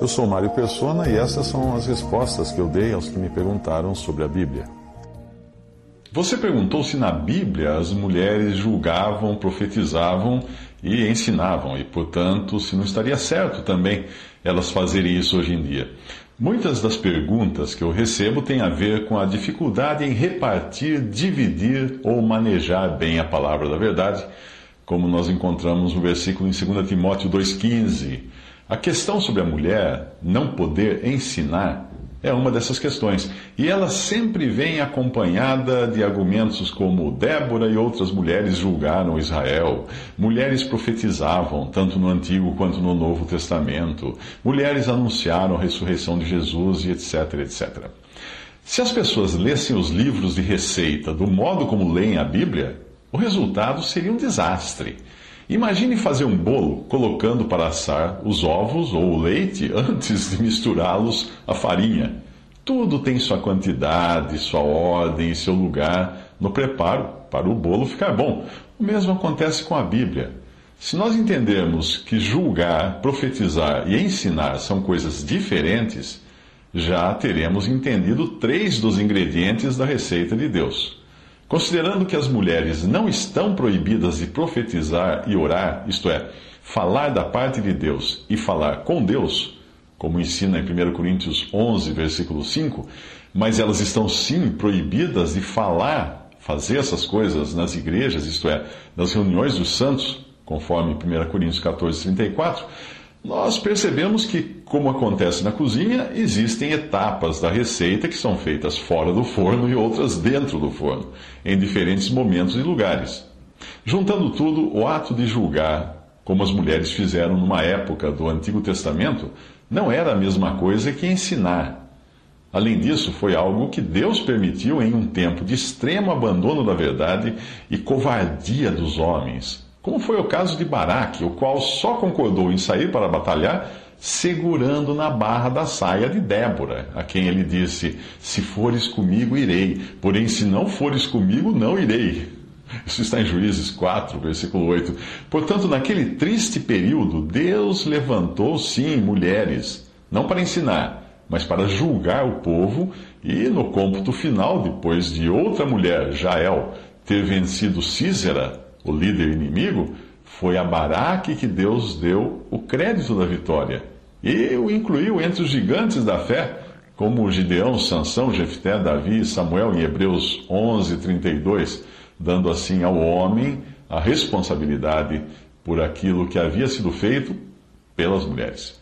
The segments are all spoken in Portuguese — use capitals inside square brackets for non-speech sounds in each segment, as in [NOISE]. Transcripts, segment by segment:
Eu sou Mário Persona e essas são as respostas que eu dei aos que me perguntaram sobre a Bíblia. Você perguntou se na Bíblia as mulheres julgavam, profetizavam e ensinavam, e portanto se não estaria certo também elas fazerem isso hoje em dia. Muitas das perguntas que eu recebo têm a ver com a dificuldade em repartir, dividir ou manejar bem a palavra da verdade, como nós encontramos no versículo em 2 Timóteo 2,15. A questão sobre a mulher não poder ensinar é uma dessas questões. E ela sempre vem acompanhada de argumentos como Débora e outras mulheres julgaram Israel, mulheres profetizavam, tanto no Antigo quanto no Novo Testamento, mulheres anunciaram a ressurreição de Jesus e etc, etc. Se as pessoas lessem os livros de receita do modo como leem a Bíblia, o resultado seria um desastre. Imagine fazer um bolo colocando para assar os ovos ou o leite [LAUGHS] antes de misturá-los à farinha. Tudo tem sua quantidade, sua ordem e seu lugar no preparo para o bolo ficar bom. O mesmo acontece com a Bíblia. Se nós entendermos que julgar, profetizar e ensinar são coisas diferentes, já teremos entendido três dos ingredientes da receita de Deus. Considerando que as mulheres não estão proibidas de profetizar e orar, isto é, falar da parte de Deus e falar com Deus, como ensina em 1 Coríntios 11, versículo 5, mas elas estão sim proibidas de falar, fazer essas coisas nas igrejas, isto é, nas reuniões dos santos, conforme 1 Coríntios 14, 34, nós percebemos que, como acontece na cozinha, existem etapas da receita que são feitas fora do forno e outras dentro do forno, em diferentes momentos e lugares. Juntando tudo, o ato de julgar, como as mulheres fizeram numa época do Antigo Testamento, não era a mesma coisa que ensinar. Além disso, foi algo que Deus permitiu em um tempo de extremo abandono da verdade e covardia dos homens como foi o caso de Baraque, o qual só concordou em sair para batalhar segurando na barra da saia de Débora, a quem ele disse: Se fores comigo, irei, porém, se não fores comigo, não irei. Isso está em Juízes 4, versículo 8. Portanto, naquele triste período, Deus levantou, sim, mulheres, não para ensinar, mas para julgar o povo, e no cômputo final, depois de outra mulher, Jael, ter vencido Císera, o líder inimigo, foi a Baraque que Deus deu o crédito da vitória e o incluiu entre os gigantes da fé, como Gideão, Sansão, Jefté, Davi e Samuel em Hebreus 11, 32, dando assim ao homem a responsabilidade por aquilo que havia sido feito pelas mulheres.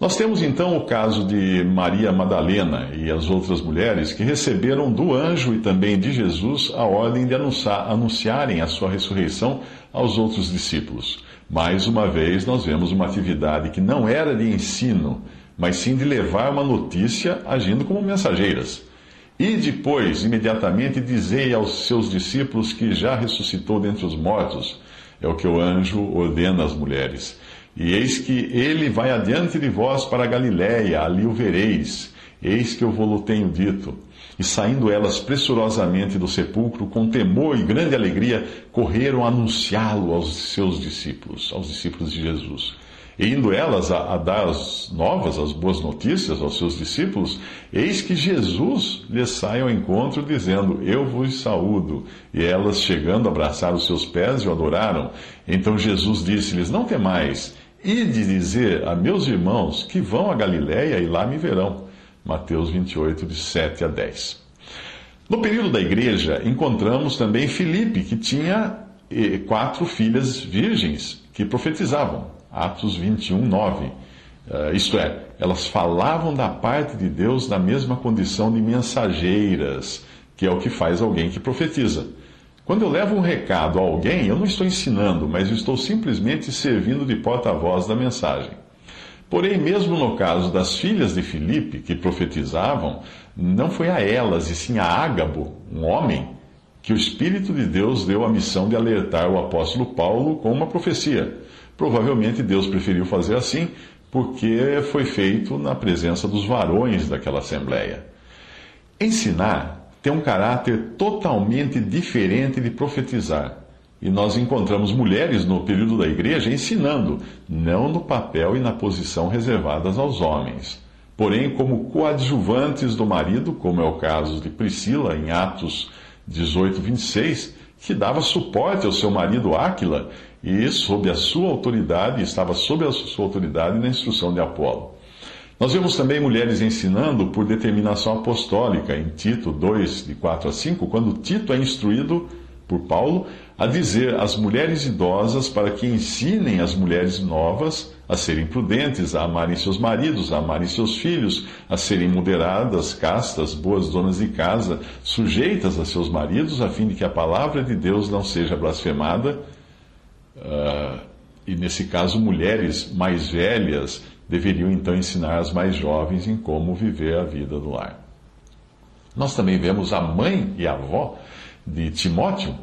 Nós temos então o caso de Maria Madalena e as outras mulheres que receberam do anjo e também de Jesus a ordem de anunciar, anunciarem a sua ressurreição aos outros discípulos. Mais uma vez, nós vemos uma atividade que não era de ensino, mas sim de levar uma notícia agindo como mensageiras. E depois, imediatamente, dizei aos seus discípulos que já ressuscitou dentre os mortos. É o que o anjo ordena às mulheres. E eis que ele vai adiante de vós para Galiléia, ali o vereis. Eis que eu vou-lo tenho dito. E saindo elas pressurosamente do sepulcro, com temor e grande alegria, correram anunciá-lo aos seus discípulos, aos discípulos de Jesus. E indo elas a, a, dar as novas, as boas notícias aos seus discípulos, eis que Jesus lhes sai ao encontro, dizendo: Eu vos saúdo. E elas, chegando, abraçaram os seus pés e o adoraram. Então Jesus disse-lhes: Não temais. E de dizer a meus irmãos que vão a Galiléia e lá me verão. Mateus 28, de 7 a 10. No período da igreja, encontramos também Filipe, que tinha eh, quatro filhas virgens que profetizavam. Atos 21, 9. Uh, isto é, elas falavam da parte de Deus na mesma condição de mensageiras, que é o que faz alguém que profetiza. Quando eu levo um recado a alguém, eu não estou ensinando, mas estou simplesmente servindo de porta-voz da mensagem. Porém, mesmo no caso das filhas de Filipe, que profetizavam, não foi a elas, e sim a Ágabo, um homem, que o Espírito de Deus deu a missão de alertar o apóstolo Paulo com uma profecia. Provavelmente Deus preferiu fazer assim, porque foi feito na presença dos varões daquela assembleia. Ensinar tem um caráter totalmente diferente de profetizar. E nós encontramos mulheres no período da igreja ensinando, não no papel e na posição reservadas aos homens, porém como coadjuvantes do marido, como é o caso de Priscila em Atos 18, 26, que dava suporte ao seu marido Áquila e sob a sua autoridade, estava sob a sua autoridade na instrução de Apolo. Nós vemos também mulheres ensinando por determinação apostólica, em Tito 2, de 4 a 5, quando Tito é instruído por Paulo a dizer às mulheres idosas para que ensinem as mulheres novas a serem prudentes, a amarem seus maridos, a amarem seus filhos, a serem moderadas, castas, boas donas de casa, sujeitas a seus maridos, a fim de que a palavra de Deus não seja blasfemada. Uh, e nesse caso, mulheres mais velhas deveriam então ensinar as mais jovens em como viver a vida do lar. Nós também vemos a mãe e a avó de Timóteo,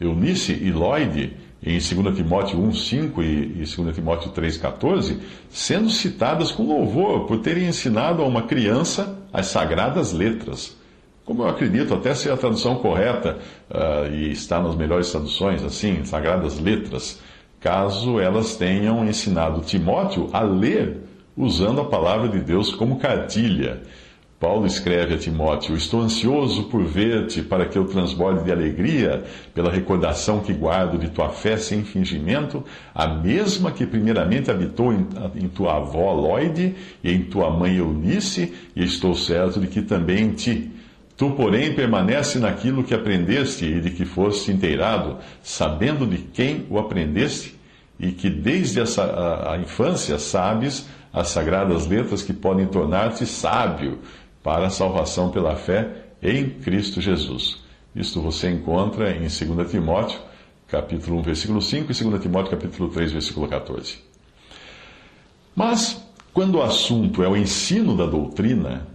Eunice e Lloyd, em 2 Timóteo 1,5 e 2 Timóteo 3,14, sendo citadas com louvor por terem ensinado a uma criança as sagradas letras. Como eu acredito até ser a tradução correta, uh, e está nas melhores traduções, assim, sagradas letras caso elas tenham ensinado Timóteo a ler usando a palavra de Deus como cartilha. Paulo escreve a Timóteo: Estou ansioso por ver-te, para que eu transborde de alegria pela recordação que guardo de tua fé sem fingimento, a mesma que primeiramente habitou em, tua avó Lloyd e em tua mãe Eunice, e estou certo de que também em ti. Tu, porém, permanece naquilo que aprendeste e de que foste inteirado, sabendo de quem o aprendeste e que desde a, a infância sabes as sagradas letras que podem tornar-te sábio para a salvação pela fé em Cristo Jesus. Isto você encontra em 2 Timóteo, capítulo 1, versículo 5 e 2 Timóteo, capítulo 3, versículo 14. Mas, quando o assunto é o ensino da doutrina,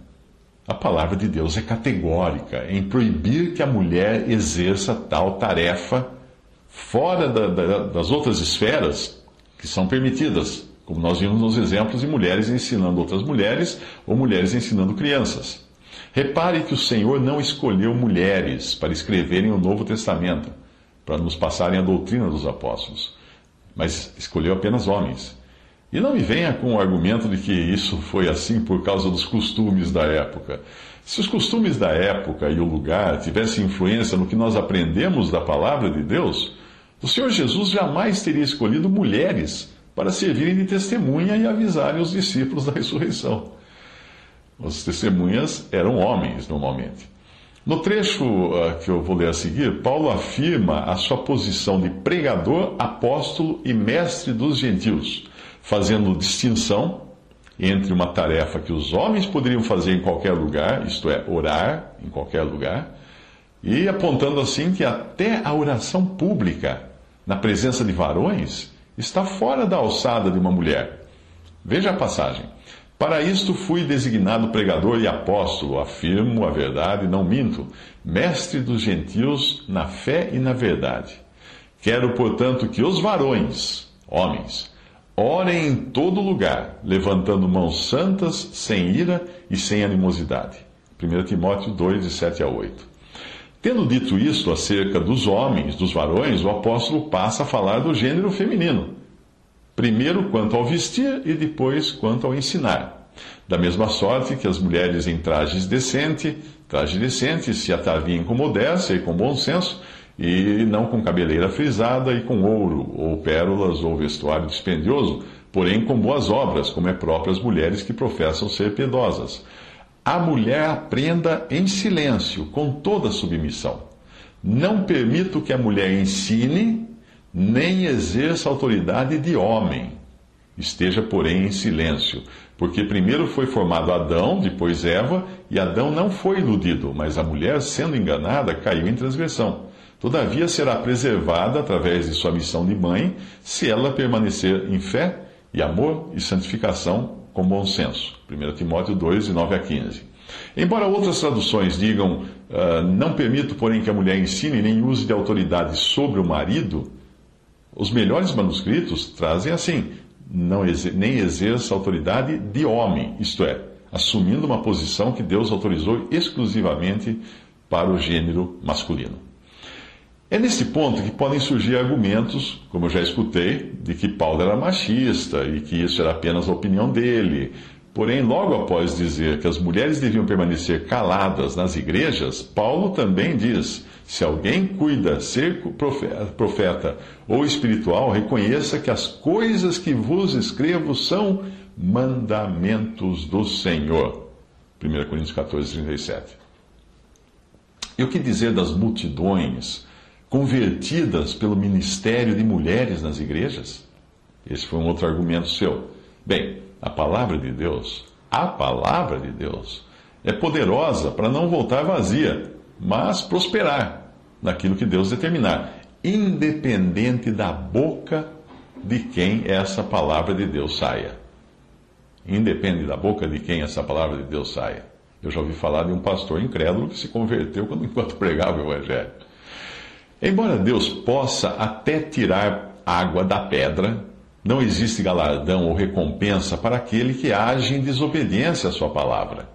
a palavra de Deus é categórica em proibir que a mulher exerça tal tarefa fora da, da, das outras esferas que são permitidas, como nós vimos nos exemplos de mulheres ensinando outras mulheres ou mulheres ensinando crianças. Repare que o Senhor não escolheu mulheres para escreverem o Novo Testamento, para nos passarem a doutrina dos apóstolos, mas escolheu apenas homens. E não me venha com o argumento de que isso foi assim por causa dos costumes da época. Se os costumes da época e o lugar tivessem influência no que nós aprendemos da palavra de Deus, o Senhor Jesus jamais teria escolhido mulheres para servirem de testemunha e avisarem os discípulos da ressurreição. As testemunhas eram homens, normalmente. No trecho uh, que eu vou ler a seguir, Paulo afirma a sua posição de pregador, apóstolo e mestre dos gentios, fazendo distinção entre uma tarefa que os homens poderiam fazer em qualquer lugar, isto é, orar em qualquer lugar, e apontando assim que até a oração pública na presença de varões, está fora da alçada de uma mulher. Veja a passagem. Para isto fui designado pregador e apóstolo, afirmo a verdade, não minto, mestre dos gentios na fé e na verdade. Quero, portanto, que os varões, homens, orem em todo lugar, levantando mãos santas, sem ira e sem animosidade. 1 Timóteo 2, de 7 a 8. Tendo dito isto acerca dos homens, dos varões, o apóstolo passa a falar do gênero feminino. Primeiro quanto ao vestir e depois quanto ao ensinar. Da mesma sorte que as mulheres em trajes decente, traje decente, se ataviem com modéstia e com bom senso, e não com cabeleira frisada e com ouro, ou pérolas, ou vestuário dispendioso, porém com boas obras, como é próprio às mulheres que professam ser piedosas a mulher aprenda em silêncio, com toda submissão. Não permito que a mulher ensine, nem exerça autoridade de homem. Esteja, porém, em silêncio, porque primeiro foi formado Adão, depois Eva, e Adão não foi iludido, mas a mulher, sendo enganada, caiu em transgressão. Todavia será preservada através de sua missão de mãe, se ela permanecer em fé e amor e santificação com bom senso. 1 Timóteo 2, de 9 a 15. Embora outras traduções digam, uh, não permito, porém, que a mulher ensine nem use de autoridade sobre o marido, os melhores manuscritos trazem assim: não nem exerça autoridade de homem, isto é, assumindo uma posição que Deus autorizou exclusivamente para o gênero masculino. É nesse ponto que podem surgir argumentos, como eu já escutei, de que Paulo era machista e que isso era apenas a opinião dele. Porém, logo após dizer que as mulheres deviam permanecer caladas nas igrejas, Paulo também diz: se alguém cuida ser profeta ou espiritual, reconheça que as coisas que vos escrevo são mandamentos do Senhor. 1 Coríntios 14, 37. E o que dizer das multidões convertidas pelo ministério de mulheres nas igrejas? Esse foi um outro argumento seu. Bem, a palavra de Deus, a palavra de Deus, é poderosa para não voltar vazia, mas prosperar naquilo que Deus determinar, independente da boca de quem essa palavra de Deus saia. Independe da boca de quem essa palavra de Deus saia. Eu já ouvi falar de um pastor incrédulo que se converteu [LAUGHS] enquanto pregava o Evangelho. Embora Deus possa até tirar água da pedra, não existe galardão ou recompensa para aquele que age em desobediência à sua palavra.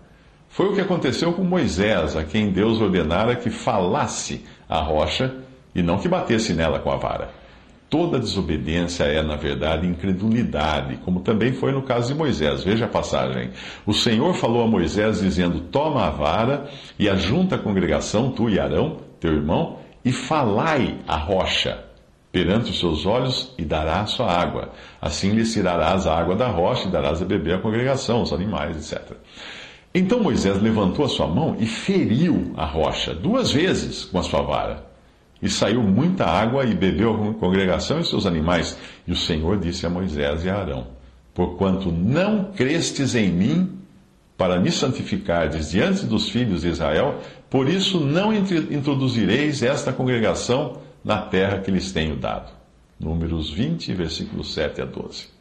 Foi o que aconteceu com Moisés, a quem Deus ordenara que falasse a rocha e não que batesse nela com a vara. Toda desobediência é, na verdade, incredulidade, como também foi no caso de Moisés. Veja a passagem. O Senhor falou a Moisés, dizendo: Toma a vara e ajunta a congregação, tu e Arão, teu irmão, e falai a rocha perante os seus olhos e dará sua água. Assim lhes tirarás a água da rocha e darás a beber à congregação, os animais, etc. Então Moisés levantou a sua mão e feriu a rocha duas vezes com a sua vara. E saiu muita água e bebeu a congregação e seus animais. E o Senhor disse a Moisés e a Arão: Porquanto não crestes em mim para me santificardes diante dos filhos de Israel, por isso não introduzireis esta congregação na terra que lhes tenho dado. Números 20, versículos 7 a 12.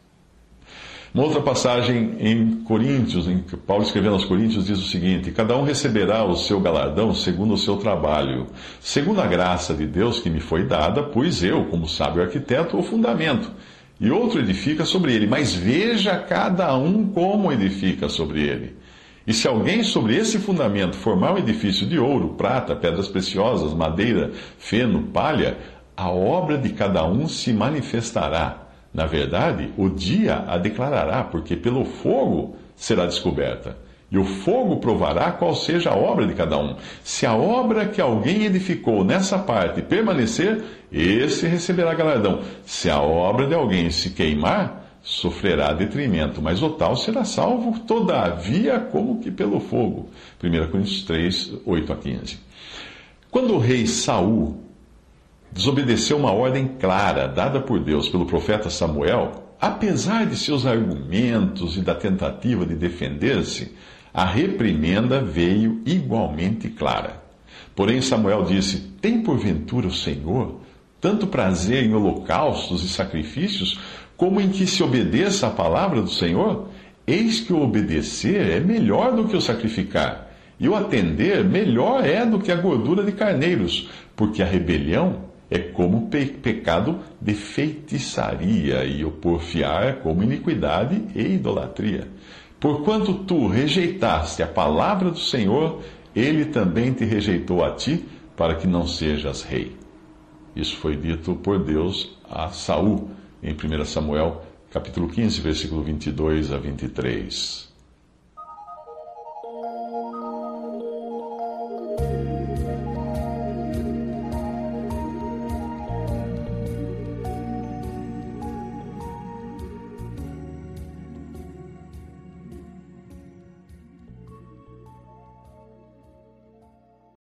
Uma outra passagem em Coríntios, em que Paulo escrevendo aos Coríntios, diz o seguinte: Cada um receberá o seu galardão segundo o seu trabalho, segundo a graça de Deus que me foi dada, pois eu, como sábio arquiteto, o fundamento, e outro edifica sobre ele. Mas veja cada um como edifica sobre ele. E se alguém sobre esse fundamento formar um edifício de ouro, prata, pedras preciosas, madeira, feno, palha, a obra de cada um se manifestará na verdade, o dia a declarará, porque pelo fogo será descoberta. E o fogo provará qual seja a obra de cada um. Se a obra que alguém edificou nessa parte permanecer, esse receberá galardão. Se a obra de alguém se queimar, sofrerá detrimento, mas o tal será salvo, todavia, como que pelo fogo. 1 Coríntios 3, 8 a 15. Quando o rei Saul desobedeceu uma ordem clara dada por Deus pelo profeta Samuel, apesar de seus argumentos e da tentativa de defender-se, a reprimenda veio igualmente clara. Porém, Samuel disse: Tem porventura o Senhor tanto prazer em holocaustos e sacrifícios, como em que se obedeça à palavra do Senhor? Eis que o obedecer é melhor do que o sacrificar, e o atender melhor é do que a gordura de carneiros, porque a rebelião é como pe pecado de feitiçaria, e o porfiar é como iniquidade e idolatria. Porquanto tu rejeitaste a palavra do Senhor, ele também te rejeitou a ti, para que não sejas rei. Isso foi dito por Deus a Saul, em 1 Samuel, capítulo 15, versículo 22 a 23.